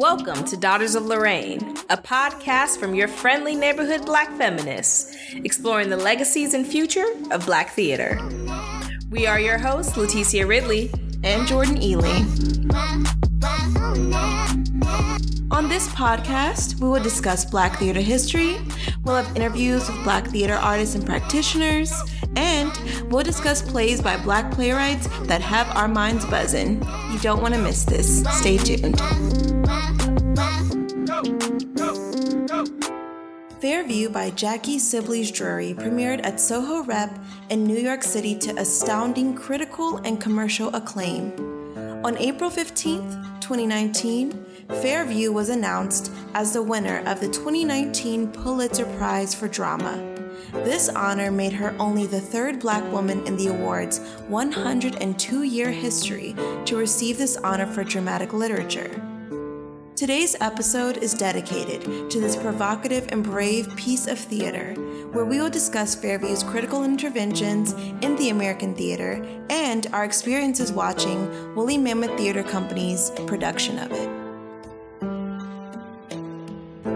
Welcome to Daughters of Lorraine, a podcast from your friendly neighborhood black feminists, exploring the legacies and future of black theater. We are your hosts, Leticia Ridley and Jordan Ealey. On this podcast, we will discuss Black theater history, we'll have interviews with Black theater artists and practitioners, and we'll discuss plays by Black playwrights that have our minds buzzing. You don't want to miss this. Stay tuned. Fairview by Jackie Sibblies Drury premiered at Soho Rep in New York City to astounding critical and commercial acclaim. On April 15, 2019, Fairview was announced as the winner of the 2019 Pulitzer Prize for Drama. This honor made her only the third black woman in the award's 102 year history to receive this honor for dramatic literature. Today's episode is dedicated to this provocative and brave piece of theater, where we will discuss Fairview's critical interventions in the American theater and our experiences watching Woolly Mammoth Theater Company's production of it.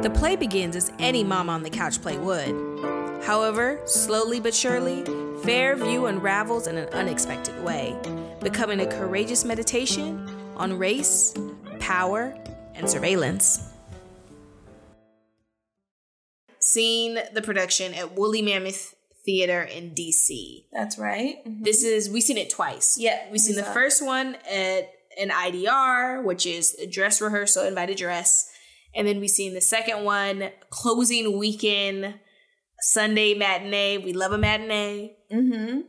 The play begins as any mom on the couch play would. However, slowly but surely, Fairview unravels in an unexpected way, becoming a courageous meditation on race, power, and surveillance. Seen the production at Woolly Mammoth Theater in DC. That's right. Mm-hmm. This is we've seen it twice. Yeah, we've seen the first one at an IDR, which is a dress rehearsal, invited dress and then we've seen the second one, closing weekend, Sunday matinee. We love a matinee. Mm-hmm.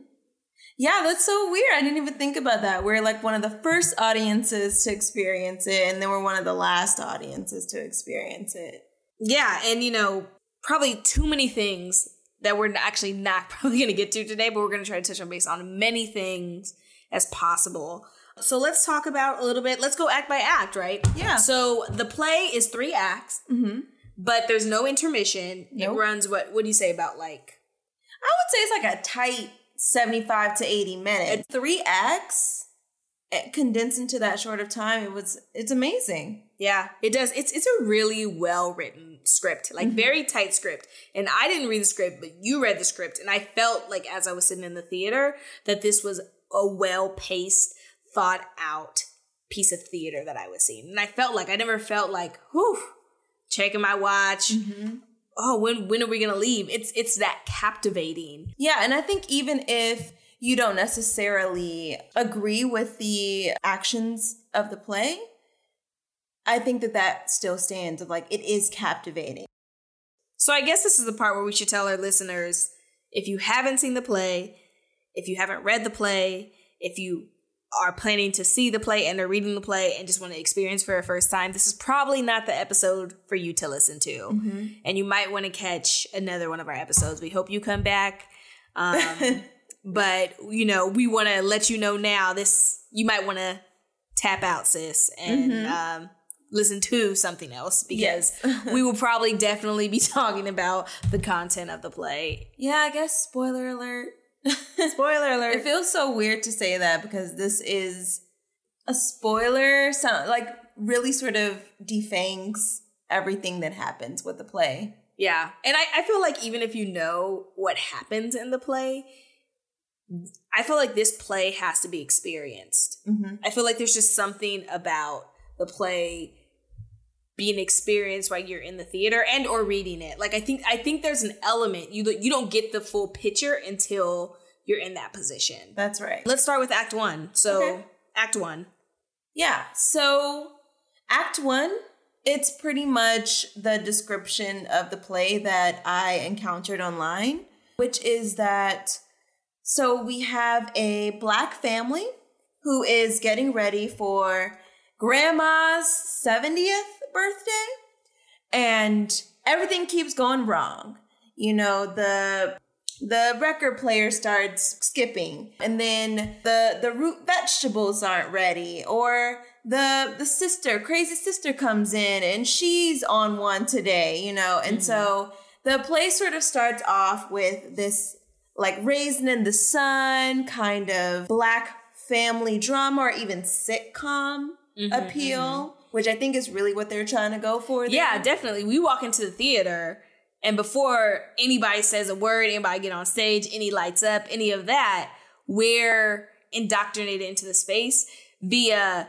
Yeah, that's so weird. I didn't even think about that. We're like one of the first audiences to experience it, and then we're one of the last audiences to experience it. Yeah, and you know, probably too many things that we're actually not probably going to get to today, but we're going to try to touch on base on many things as possible. So let's talk about a little bit. Let's go act by act, right? Yeah. So the play is three acts, mm-hmm. but there's no intermission. Nope. It runs what? What do you say about like? I would say it's like a tight seventy-five to eighty minutes. Three acts eh, condensed into that short of time. It was. It's amazing. Yeah, it does. It's it's a really well written script, like mm-hmm. very tight script. And I didn't read the script, but you read the script, and I felt like as I was sitting in the theater that this was a well paced thought out piece of theater that I was seeing. And I felt like I never felt like, whew, checking my watch. Mm-hmm. Oh, when when are we gonna leave? It's it's that captivating. Yeah, and I think even if you don't necessarily agree with the actions of the play, I think that that still stands of like it is captivating. So I guess this is the part where we should tell our listeners if you haven't seen the play, if you haven't read the play, if you are planning to see the play and are reading the play and just want to experience for a first time, this is probably not the episode for you to listen to. Mm-hmm. And you might want to catch another one of our episodes. We hope you come back. Um, but, you know, we want to let you know now this, you might want to tap out, sis, and mm-hmm. um, listen to something else because yes. we will probably definitely be talking about the content of the play. Yeah, I guess spoiler alert spoiler alert. It feels so weird to say that because this is a spoiler sound like really sort of defangs everything that happens with the play. Yeah. And I, I feel like even if you know what happens in the play, I feel like this play has to be experienced. Mm-hmm. I feel like there's just something about the play being experienced while you're in the theater and or reading it. Like I think I think there's an element you you don't get the full picture until you're in that position. That's right. Let's start with Act One. So okay. Act One. Yeah. So Act One, it's pretty much the description of the play that I encountered online, which is that so we have a black family who is getting ready for grandma's 70th birthday and everything keeps going wrong. You know, the the record player starts skipping and then the the root vegetables aren't ready or the the sister crazy sister comes in and she's on one today you know and mm-hmm. so the play sort of starts off with this like Raisin in the Sun kind of black family drama or even sitcom mm-hmm, appeal mm-hmm which I think is really what they're trying to go for. There. Yeah, definitely. We walk into the theater, and before anybody says a word, anybody get on stage, any lights up, any of that, we're indoctrinated into the space via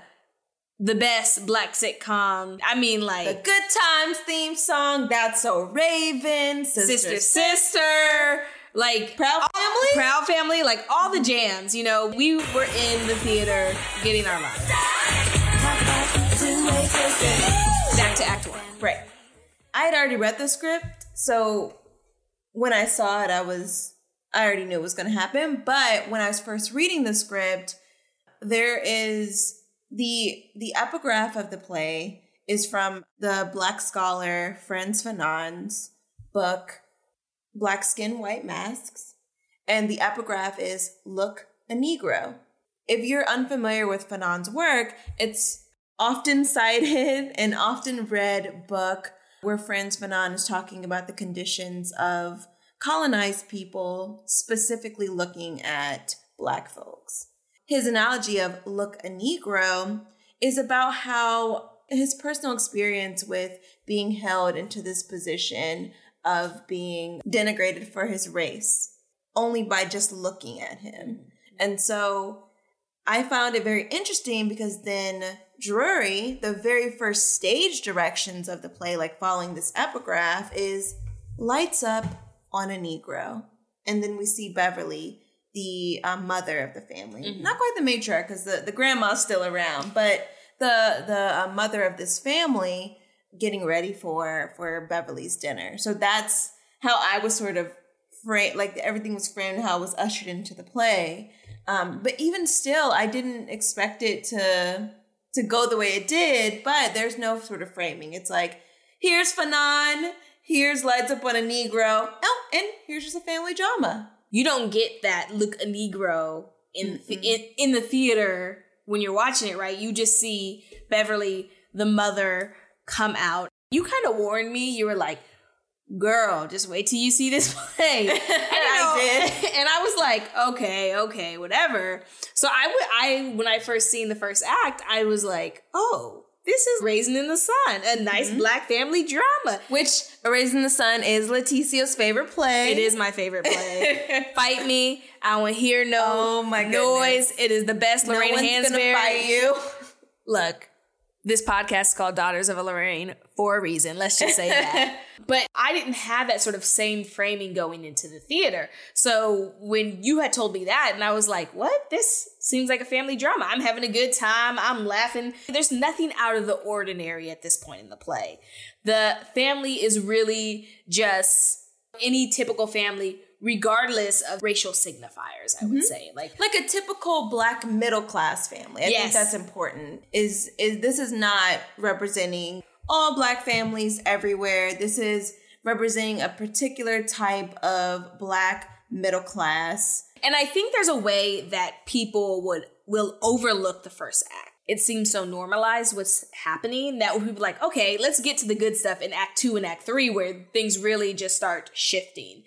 the best black sitcom. I mean, like the Good Times theme song. That's so Raven, sister, sister, sister like Proud Family, Proud Family, like all the jams. You know, we were in the theater getting our lives. Back to Act One, right? I had already read the script, so when I saw it, I was I already knew it was going to happen. But when I was first reading the script, there is the the epigraph of the play is from the black scholar Frantz Fanon's book Black Skin, White Masks. And the epigraph is Look a Negro. If you're unfamiliar with Fanon's work, it's often cited and often read book where Frantz Fanon is talking about the conditions of colonized people, specifically looking at black folks. His analogy of look a Negro is about how his personal experience with being held into this position of being denigrated for his race only by just looking at him. And so I found it very interesting because then Drury, the very first stage directions of the play, like following this epigraph, is lights up on a Negro. And then we see Beverly, the um, mother of the family. Mm-hmm. Not quite the matriarch because the, the grandma's still around, but the, the uh, mother of this family getting ready for for Beverly's dinner. So that's how I was sort of framed, like everything was framed how I was ushered into the play. Um, but even still, I didn't expect it to to go the way it did. But there's no sort of framing. It's like here's Fanon, here's lights up on a Negro, oh, and here's just a family drama. You don't get that look a Negro in mm-hmm. in in the theater when you're watching it, right? You just see Beverly, the mother, come out. You kind of warned me. You were like, girl, just wait till you see this play. and I did. And I was like, okay, okay, whatever. So I would I when I first seen the first act, I was like, oh, this is Raisin in the Sun, a nice mm-hmm. black family drama. Which Raisin in the Sun is Leticia's favorite play. It is my favorite play. fight me. I want to hear no oh my noise. It is the best. No Lorraine Hansberry. fight you. Look, this podcast is called Daughters of a Lorraine for a reason. Let's just say that. but I didn't have that sort of same framing going into the theater. So when you had told me that, and I was like, what? This seems like a family drama. I'm having a good time. I'm laughing. There's nothing out of the ordinary at this point in the play. The family is really just any typical family regardless of racial signifiers i would mm-hmm. say like like a typical black middle class family i yes. think that's important is is this is not representing all black families everywhere this is representing a particular type of black middle class and i think there's a way that people would will overlook the first act it seems so normalized what's happening that we'd be like, okay, let's get to the good stuff in act two and act three where things really just start shifting.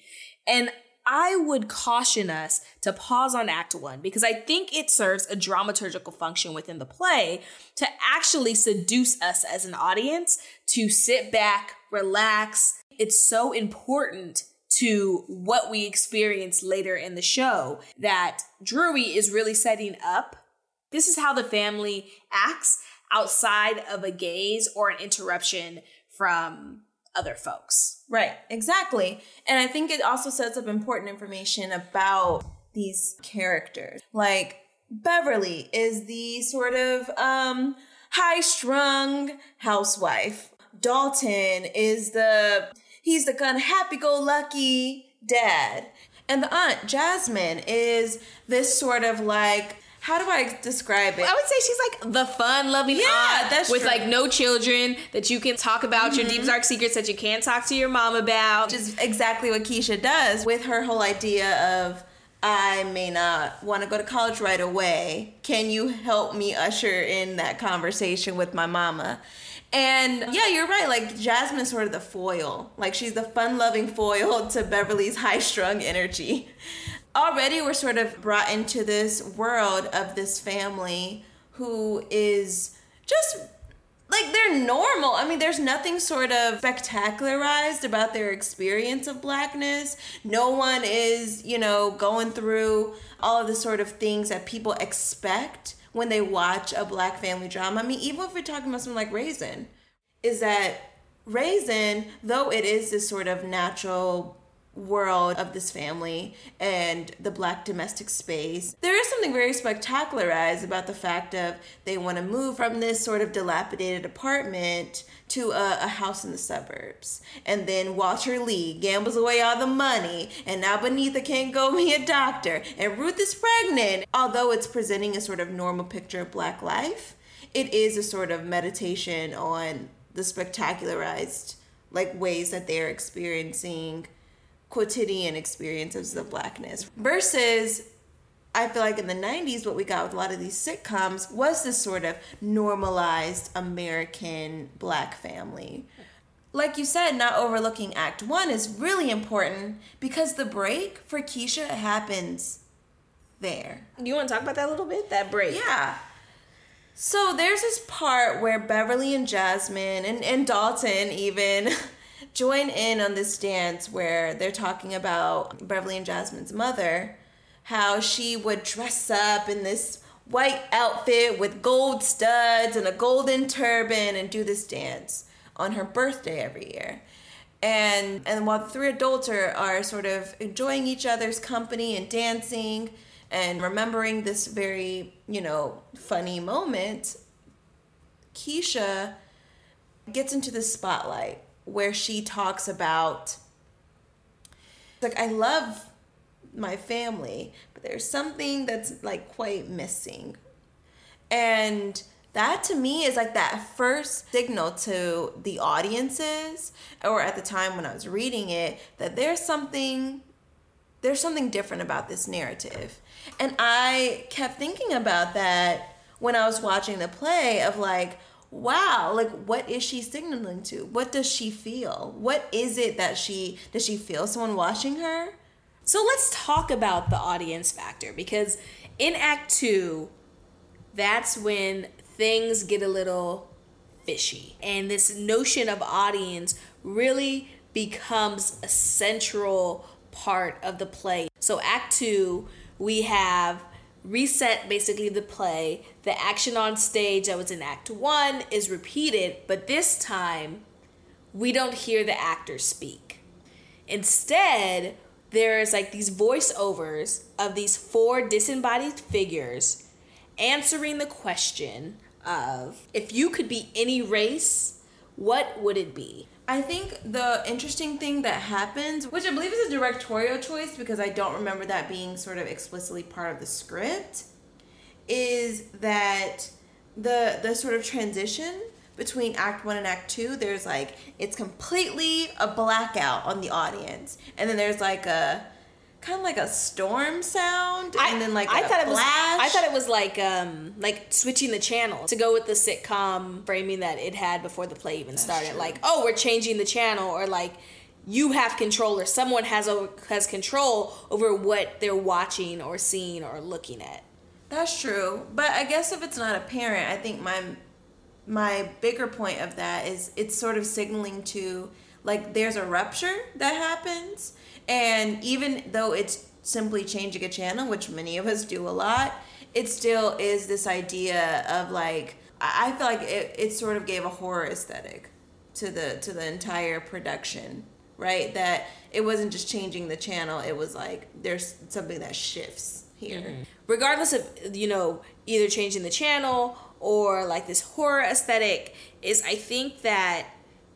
And I would caution us to pause on Act One because I think it serves a dramaturgical function within the play to actually seduce us as an audience to sit back, relax. It's so important to what we experience later in the show that Drury is really setting up. This is how the family acts outside of a gaze or an interruption from other folks. Right, exactly. And I think it also sets up important information about these characters. Like Beverly is the sort of um high-strung housewife. Dalton is the he's the kind of happy-go-lucky dad. And the aunt Jasmine is this sort of like how do I describe it? I would say she's like the fun loving yeah, aunt with true. like no children that you can talk about mm-hmm. your deep dark secrets that you can't talk to your mom about. Which is exactly what Keisha does with her whole idea of I may not want to go to college right away. Can you help me usher in that conversation with my mama? And yeah, you're right. Like Jasmine is sort of the foil. Like she's the fun loving foil to Beverly's high strung energy already we're sort of brought into this world of this family who is just like they're normal. I mean, there's nothing sort of spectacularized about their experience of blackness. No one is, you know, going through all of the sort of things that people expect when they watch a black family drama. I mean, even if we're talking about something like Raisin, is that Raisin, though it is this sort of natural world of this family and the black domestic space. There is something very spectacularized about the fact of they want to move from this sort of dilapidated apartment to a, a, house in the suburbs. And then Walter Lee gambles away all the money, and now Beneatha can't go be a doctor, and Ruth is pregnant. Although it's presenting a sort of normal picture of black life, it is a sort of meditation on the spectacularized like ways that they're experiencing quotidian experiences of blackness versus I feel like in the 90s, what we got with a lot of these sitcoms was this sort of normalized American black family. Like you said, not overlooking Act One is really important because the break for Keisha happens there. You want to talk about that a little bit? That break. Yeah. So there's this part where Beverly and Jasmine and, and Dalton even join in on this dance where they're talking about Beverly and Jasmine's mother, how she would dress up in this white outfit with gold studs and a golden turban and do this dance on her birthday every year. And and while the three adults are, are sort of enjoying each other's company and dancing and remembering this very, you know, funny moment, Keisha gets into the spotlight where she talks about like I love my family, but there's something that's like quite missing. And that to me is like that first signal to the audiences or at the time when I was reading it that there's something there's something different about this narrative. And I kept thinking about that when I was watching the play of like wow like what is she signaling to? What does she feel? What is it that she does she feel someone watching her? So let's talk about the audience factor because in act 2 that's when things get a little fishy and this notion of audience really becomes a central part of the play. So act 2 we have reset basically the play. The action on stage that was in Act One is repeated, but this time we don't hear the actors speak. Instead, there's like these voiceovers of these four disembodied figures answering the question of if you could be any race, what would it be? I think the interesting thing that happens, which I believe is a directorial choice because I don't remember that being sort of explicitly part of the script, is that the the sort of transition between act 1 and act 2 there's like it's completely a blackout on the audience. And then there's like a kind of like a storm sound and I, then like I thought it was I thought it was like um like switching the channel to go with the sitcom framing that it had before the play even That's started. True. Like, oh, we're changing the channel or like you have control or someone has a, has control over what they're watching or seeing or looking at. That's true. But I guess if it's not apparent, I think my my bigger point of that is it's sort of signaling to like there's a rupture that happens and even though it's simply changing a channel, which many of us do a lot, it still is this idea of like I feel like it, it sort of gave a horror aesthetic to the to the entire production, right? That it wasn't just changing the channel, it was like there's something that shifts here. Mm-hmm. Regardless of you know either changing the channel or like this horror aesthetic is I think that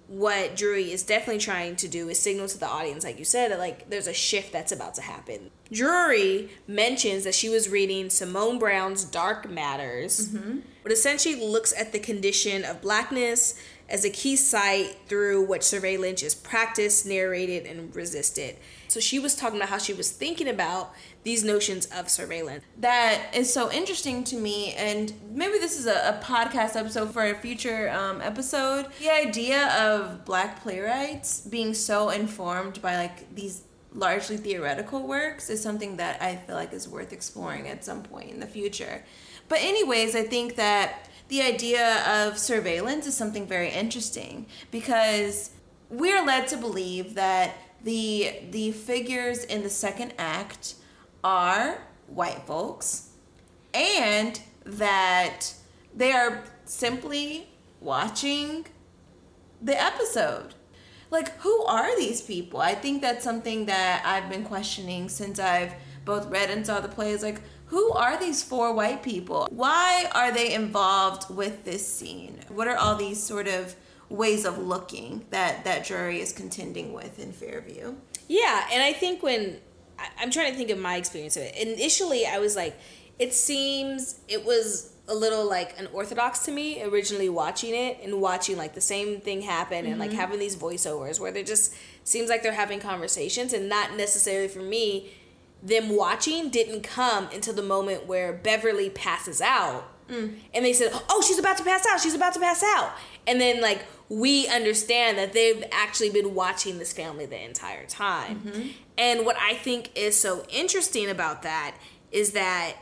what Drury is definitely trying to do is signal to the audience, like you said, that like there's a shift that's about to happen. Drury mentions that she was reading Simone Browne's Dark Matters, mm-hmm. but essentially looks at the condition of blackness as a key site through which surveillance is practiced, narrated, and resisted. So she was talking about how she was thinking about these notions of surveillance. That is so interesting to me, and maybe this is a, a podcast episode for a future um, episode. The idea of black playwrights being so informed by like these largely theoretical works is something that I feel like is worth exploring at some point in the future. But anyways, I think that the idea of surveillance is something very interesting because we're led to believe that the the figures in the second act are white folks and that they are simply watching the episode. Like, who are these people? I think that's something that I've been questioning since I've both read and saw the plays. Like, who are these four white people? Why are they involved with this scene? What are all these sort of ways of looking that that Drury is contending with in Fairview? Yeah, and I think when I'm trying to think of my experience of it. Initially, I was like, it seems it was a little like unorthodox to me originally watching it and watching like the same thing happen mm-hmm. and like mm-hmm. having these voiceovers where they just seems like they're having conversations and not necessarily for me them watching didn't come until the moment where Beverly passes out. Mm. And they said, "Oh, she's about to pass out. She's about to pass out." And then like we understand that they've actually been watching this family the entire time. Mm-hmm. And what I think is so interesting about that is that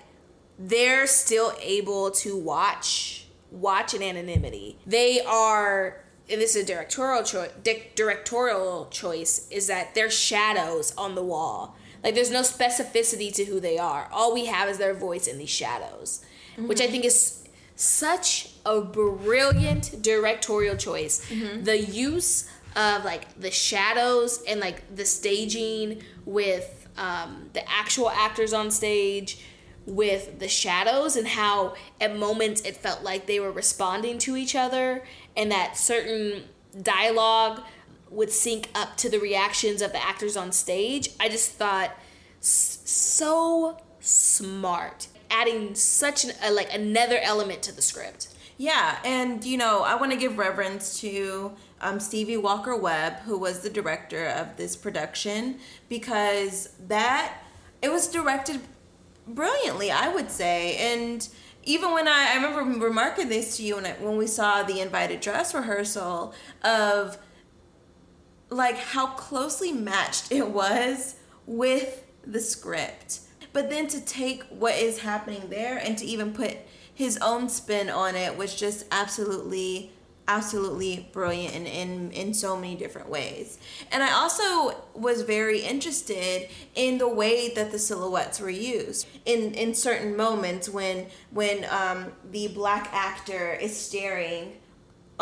they're still able to watch watch in anonymity. They are and this is a directorial choice directorial choice is that they're shadows on the wall. Like there's no specificity to who they are. All we have is their voice in these shadows, mm-hmm. which I think is such a brilliant directorial choice. Mm-hmm. The use of like the shadows and like the staging with um, the actual actors on stage with the shadows and how at moments it felt like they were responding to each other and that certain dialogue would sync up to the reactions of the actors on stage. I just thought so smart, adding such an, a, like another element to the script. Yeah, and you know, I want to give reverence to um, Stevie Walker Webb, who was the director of this production, because that it was directed brilliantly, I would say, and even when I, I remember remarking this to you when, I, when we saw the invited dress rehearsal of like how closely matched it was with the script. But then to take what is happening there and to even put his own spin on it was just absolutely absolutely brilliant in, in in so many different ways and i also was very interested in the way that the silhouettes were used in in certain moments when when um the black actor is staring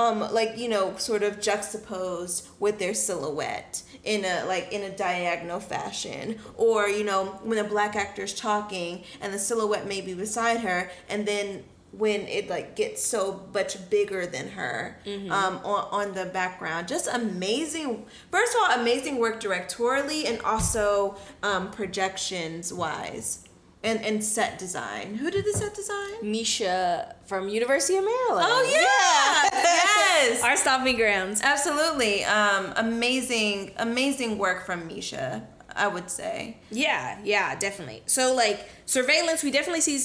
um like you know sort of juxtaposed with their silhouette in a like in a diagonal fashion. Or you know when a black actor is talking and the silhouette may be beside her and then when it like gets so much bigger than her mm-hmm. um, on, on the background. Just amazing first of all amazing work directorially and also um, projections wise and and set design. Who did the set design? Misha from University of Maryland. Oh yeah, yes, our stomping grounds. Absolutely, um, amazing, amazing work from Misha. I would say. Yeah, yeah, definitely. So like surveillance, we definitely see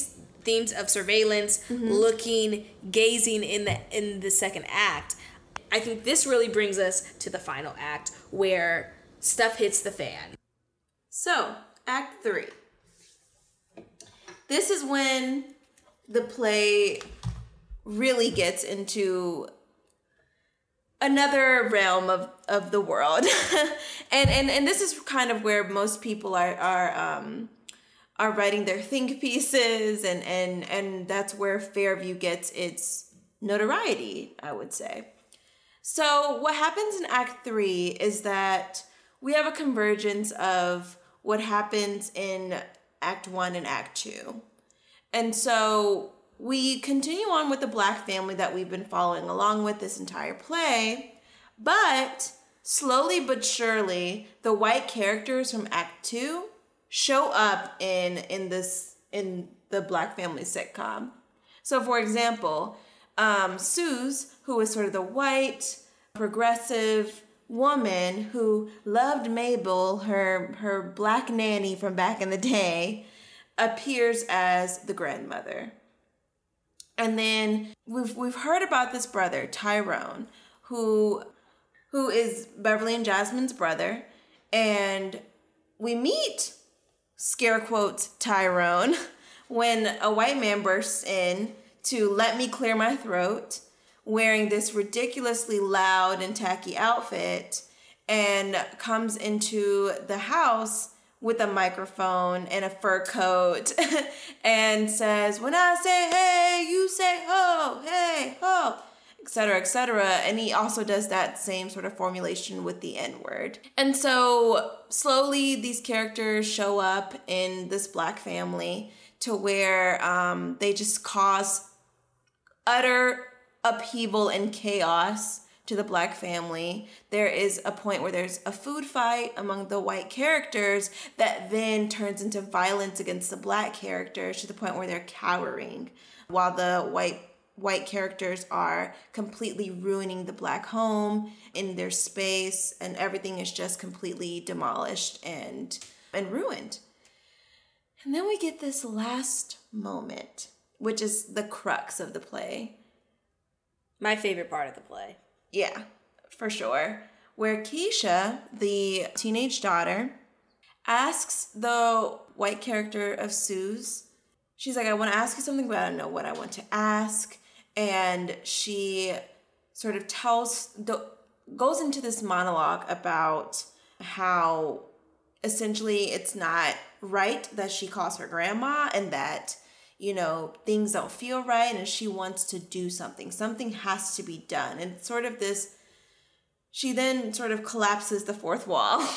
themes of surveillance, mm-hmm. looking, gazing in the in the second act. I think this really brings us to the final act where stuff hits the fan. So, act 3 this is when the play really gets into another realm of, of the world. And, and and this is kind of where most people are are um are writing their think pieces and and and that's where fairview gets its notoriety i would say. So what happens in act three is that we have a convergence of what happens in Act One and Act Two. And so we continue on with the black family that we've been following along with this entire play, but slowly but surely, the white characters from Act Two show up in in this in the black family sitcom. So, for example, um, Suze, who is sort of the white, progressive woman who loved Mabel, her her black nanny from back in the day, appears as the grandmother. And then we've we've heard about this brother, Tyrone, who who is Beverly and Jasmine's brother, and we meet scare quotes Tyrone when a white man bursts in to let me clear my throat, wearing this ridiculously loud and tacky outfit, and comes into the house with a microphone and a fur coat and says, When I say hey, you say ho, hey, ho, etc., etc. And he also does that same sort of formulation with the N word. And so slowly these characters show up in this black family to where um, they just cause utter upheaval and chaos to the black family. There is a point where there's a food fight among the white characters that then turns into violence against the black characters to the point where they're cowering while the white white characters are completely ruining the black home in their space and everything is just completely demolished and and ruined. And then we get this last moment, which is the crux of the play. My favorite part of the play. Yeah, for sure. Where Keisha, the teenage daughter, asks the white character of Suze, she's like, I want to ask you something, but I don't know what I want to ask. And she sort of tells, the, goes into this monologue about how essentially it's not right that she calls her grandma and that you know, things don't feel right and she wants to do something. Something has to be done. And sort of this, she then sort of collapses the fourth wall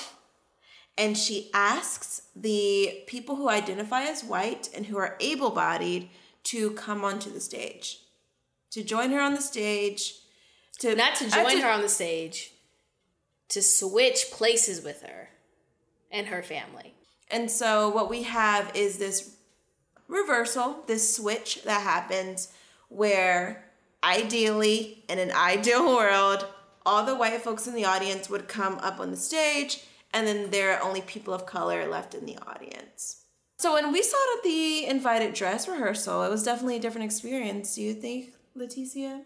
and she asks the people who identify as white and who are able bodied to come onto the stage, to join her on the stage. To, Not to join uh, to, her on the stage, to switch places with her and her family. And so what we have is this reversal, this switch that happens where ideally, in an ideal world, all the white folks in the audience would come up on the stage, and then there are only people of color left in the audience. So when we saw it at the invited dress rehearsal, it was definitely a different experience. Do you think, Leticia?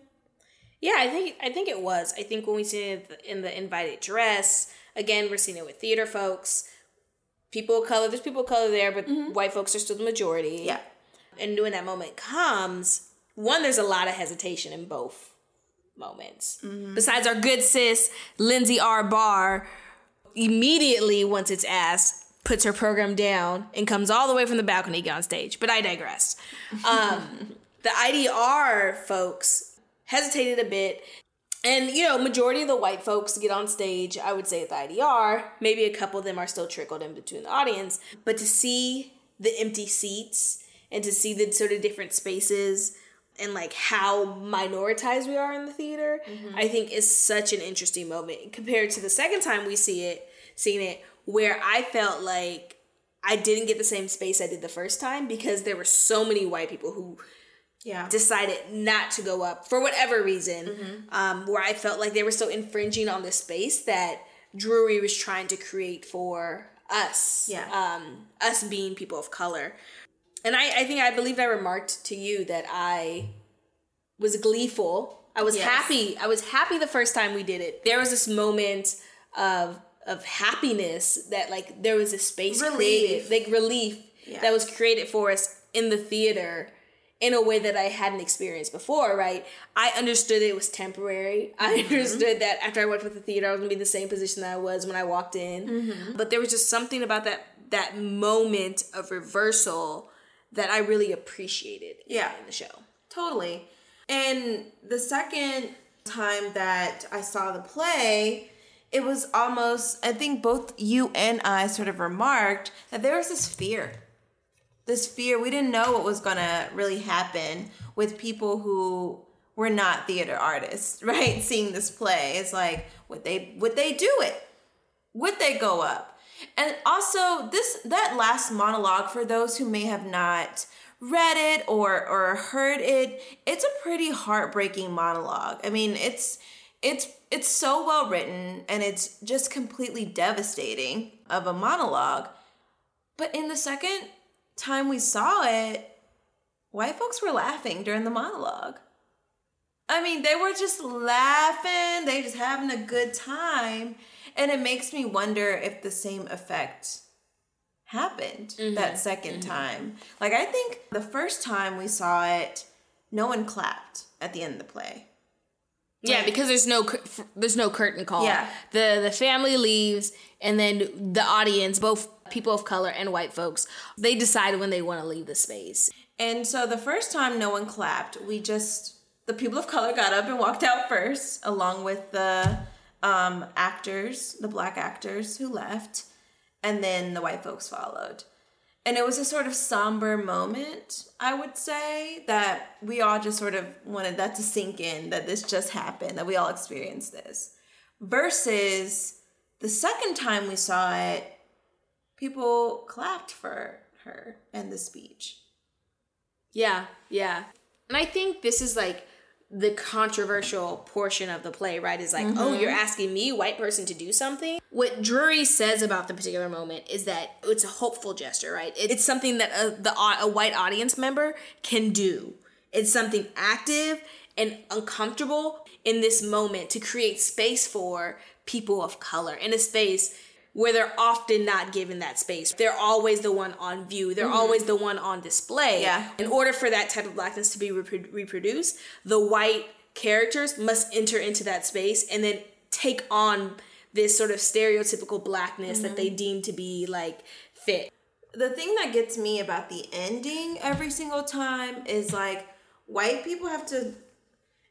Yeah, I think I think it was. I think when we see it in the invited dress, again, we're seeing it with theater folks people of color, there's people of color there, but mm-hmm. white folks are still the majority. Yeah. And when that moment comes, one, there's a lot of hesitation in both moments. Mm-hmm. Besides our good sis, Lindsay R. Barr, immediately once it's asked, puts her program down and comes all the way from the balcony to get on stage. But I digress. Um, the IDR folks hesitated a bit. And you know, majority of the white folks get on stage, I would say at the IDR, maybe a couple of them are still trickled in between the audience, but to see the empty seats and to see the sort of different spaces and like how minoritized we are in the theater, mm-hmm. I think is such an interesting moment compared to the second time we see it, seeing it where I felt like I didn't get the same space I did the first time because there were so many white people who yeah. decided not to go up for whatever reason, mm-hmm. um, where I felt like they were so infringing on the space that Drury was trying to create for us, yeah. um, us being people of color. And I, I think I believe I remarked to you that I was gleeful. I was yes. happy. I was happy the first time we did it. There was this moment of of happiness that like there was a space relief. created, like relief yeah. that was created for us in the theater in a way that I hadn't experienced before, right? I understood it was temporary. I mm-hmm. understood that after I worked with the theater, I was gonna be in the same position that I was when I walked in. Mm-hmm. But there was just something about that that moment of reversal that I really appreciated yeah. in the show. Totally. And the second time that I saw the play, it was almost, I think both you and I sort of remarked that there was this fear this fear we didn't know what was going to really happen with people who were not theater artists right? Seeing this play. It's like would they would they do it? Would they go up? And also this that last monologue for those who may have not read it or or heard it it's a pretty heartbreaking monologue. I mean it's it's it's so well written and it's just completely devastating of a monologue. But in the second time we saw it, white folks were laughing during the monologue. I mean, they were just laughing, they just having a good time. And it makes me wonder if the same effect happened mm-hmm. that 2nd mm-hmm. time. Like, I think the first time we saw it, no one clapped at the end of the play. Yeah, because there's no there's no curtain call. Yeah. The the family leaves and then the audience, both people of color and white folks, they decide when they want to leave the space. And so the first time no one clapped, we just the people of color got up and walked out first, along with the um, actors, the black actors who left, and then the white folks followed. And it was a sort of somber moment, I would say, that we all just sort of wanted that to sink in, that this just happened, that we all experienced this. Versus the second time we saw it, people clapped for her and the speech. Yeah, yeah. And I think this is like the controversial portion of the play, right? Is like, oh, mm-hmm. you're asking me, white person, to do something. What Drury says about the particular moment is that it's a hopeful gesture, right? It's something that a, the a white audience member can do. It's something active and uncomfortable in this moment to create space for people of color in a space where they're often not given that space. They're always the one on view. They're mm-hmm. always the one on display. Yeah. In order for that type of blackness to be repro- reproduced, the white characters must enter into that space and then take on this sort of stereotypical blackness that mm-hmm. they deem to be like fit. the thing that gets me about the ending every single time is like white people have to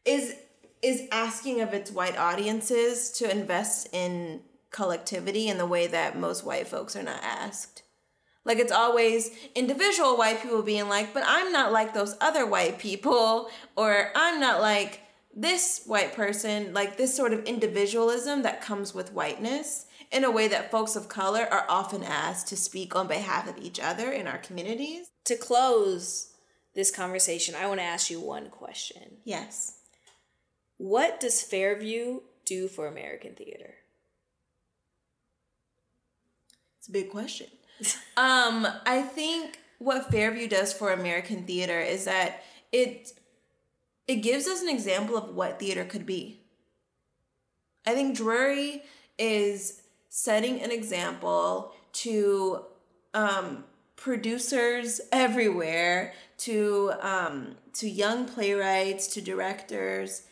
is is asking of its white audiences to invest in collectivity in the way that most white folks are not asked. Like it's always individual white people being like, but I'm not like those other white people, or I'm not like this white person, like this sort of individualism that comes with whiteness in a way that folks of color are often asked to speak on behalf of each other in our communities. To close this conversation, I want to ask you one question. Yes. What does Fairview do for American theater? It's a big question. um, I think what Fairview does for American theater is that it it gives us an example of what theater could be. I think Drury is setting an example to um, producers everywhere, to um, to young playwrights, to directors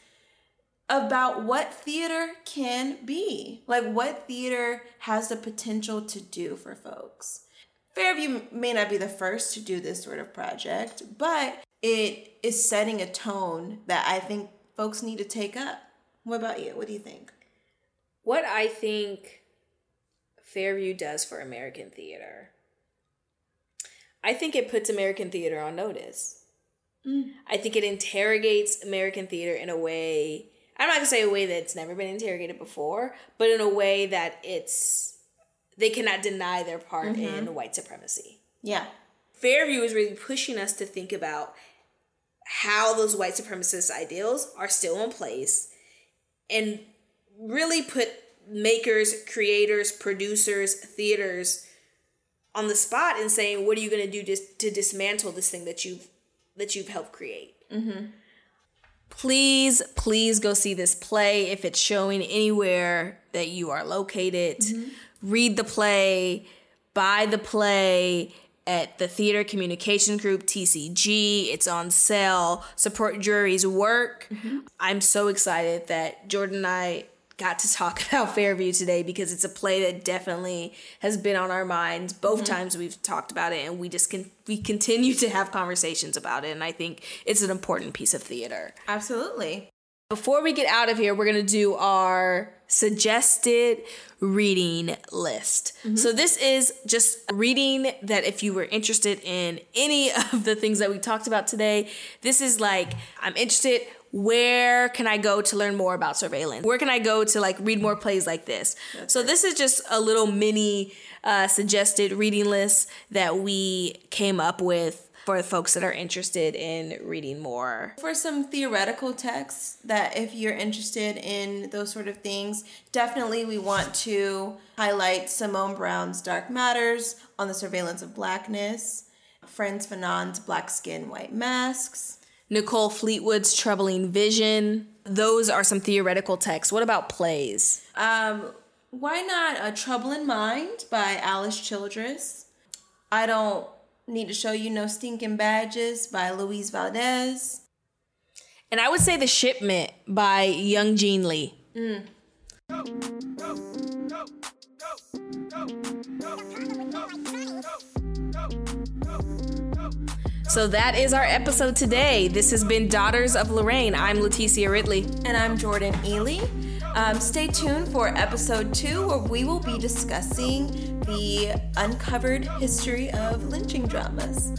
about what theater can be, like what theater has the potential to do for folks. Fairview may not be the first to do this sort of project, but it is setting a tone that I think folks need to take up. What about you? What do you think? What I think Fairview does for American theater, I think it puts American theater on notice. Mm. I think it interrogates American theater in a way, I'm not gonna say a way that's never been interrogated before, but in a way that it's, they cannot deny their part in mm-hmm. white supremacy. Yeah. Fairview is really pushing us to think about how those white supremacist ideals are still in place and really put makers, creators, producers, theaters on the spot and saying, "What are you going to do dis- to dismantle this thing that you've that you've helped create?" Mm-hmm. Please, please go see this play if it's showing anywhere that you are located. Mm-hmm. Read the play, buy the play at the Theater Communication Group TCG. It's on sale. Support Drury's work. Mm-hmm. I'm so excited that Jordan and I got to talk about Fairview today because it's a play that definitely has been on our minds both mm-hmm. times we've talked about it and we just can we continue to have conversations about it and I think it's an important piece of theater. Absolutely. Before we get out of here, we're going to do our suggested reading list. Mm-hmm. So, this is just reading that if you were interested in any of the things that we talked about today, this is like, I'm interested. Where can I go to learn more about surveillance? Where can I go to like read more plays like this? so, this is just a little mini uh, suggested reading list that we came up with for folks that are interested in reading more. For some theoretical texts that if you're interested in those sort of things, definitely we want to highlight Simone Browne's Dark Matters on the surveillance of blackness, Frantz Fanon's Black Skin, White Masks. Nicole Fleetwood's Troubling Vision. Those are some theoretical texts. What about plays? Um, why not A Trouble in Mind by Alice Childress? I Don't Need to Show You No Stinking Badges by Louise Valdez. And I would say The Shipment by Young Jean Lee. Mm. So that is our episode today. This has been Daughters of Lorraine. I'm Leticia Ridley. And I'm Jordan Ealey. Um, stay tuned for episode two, where we will be discussing the uncovered history of lynching dramas.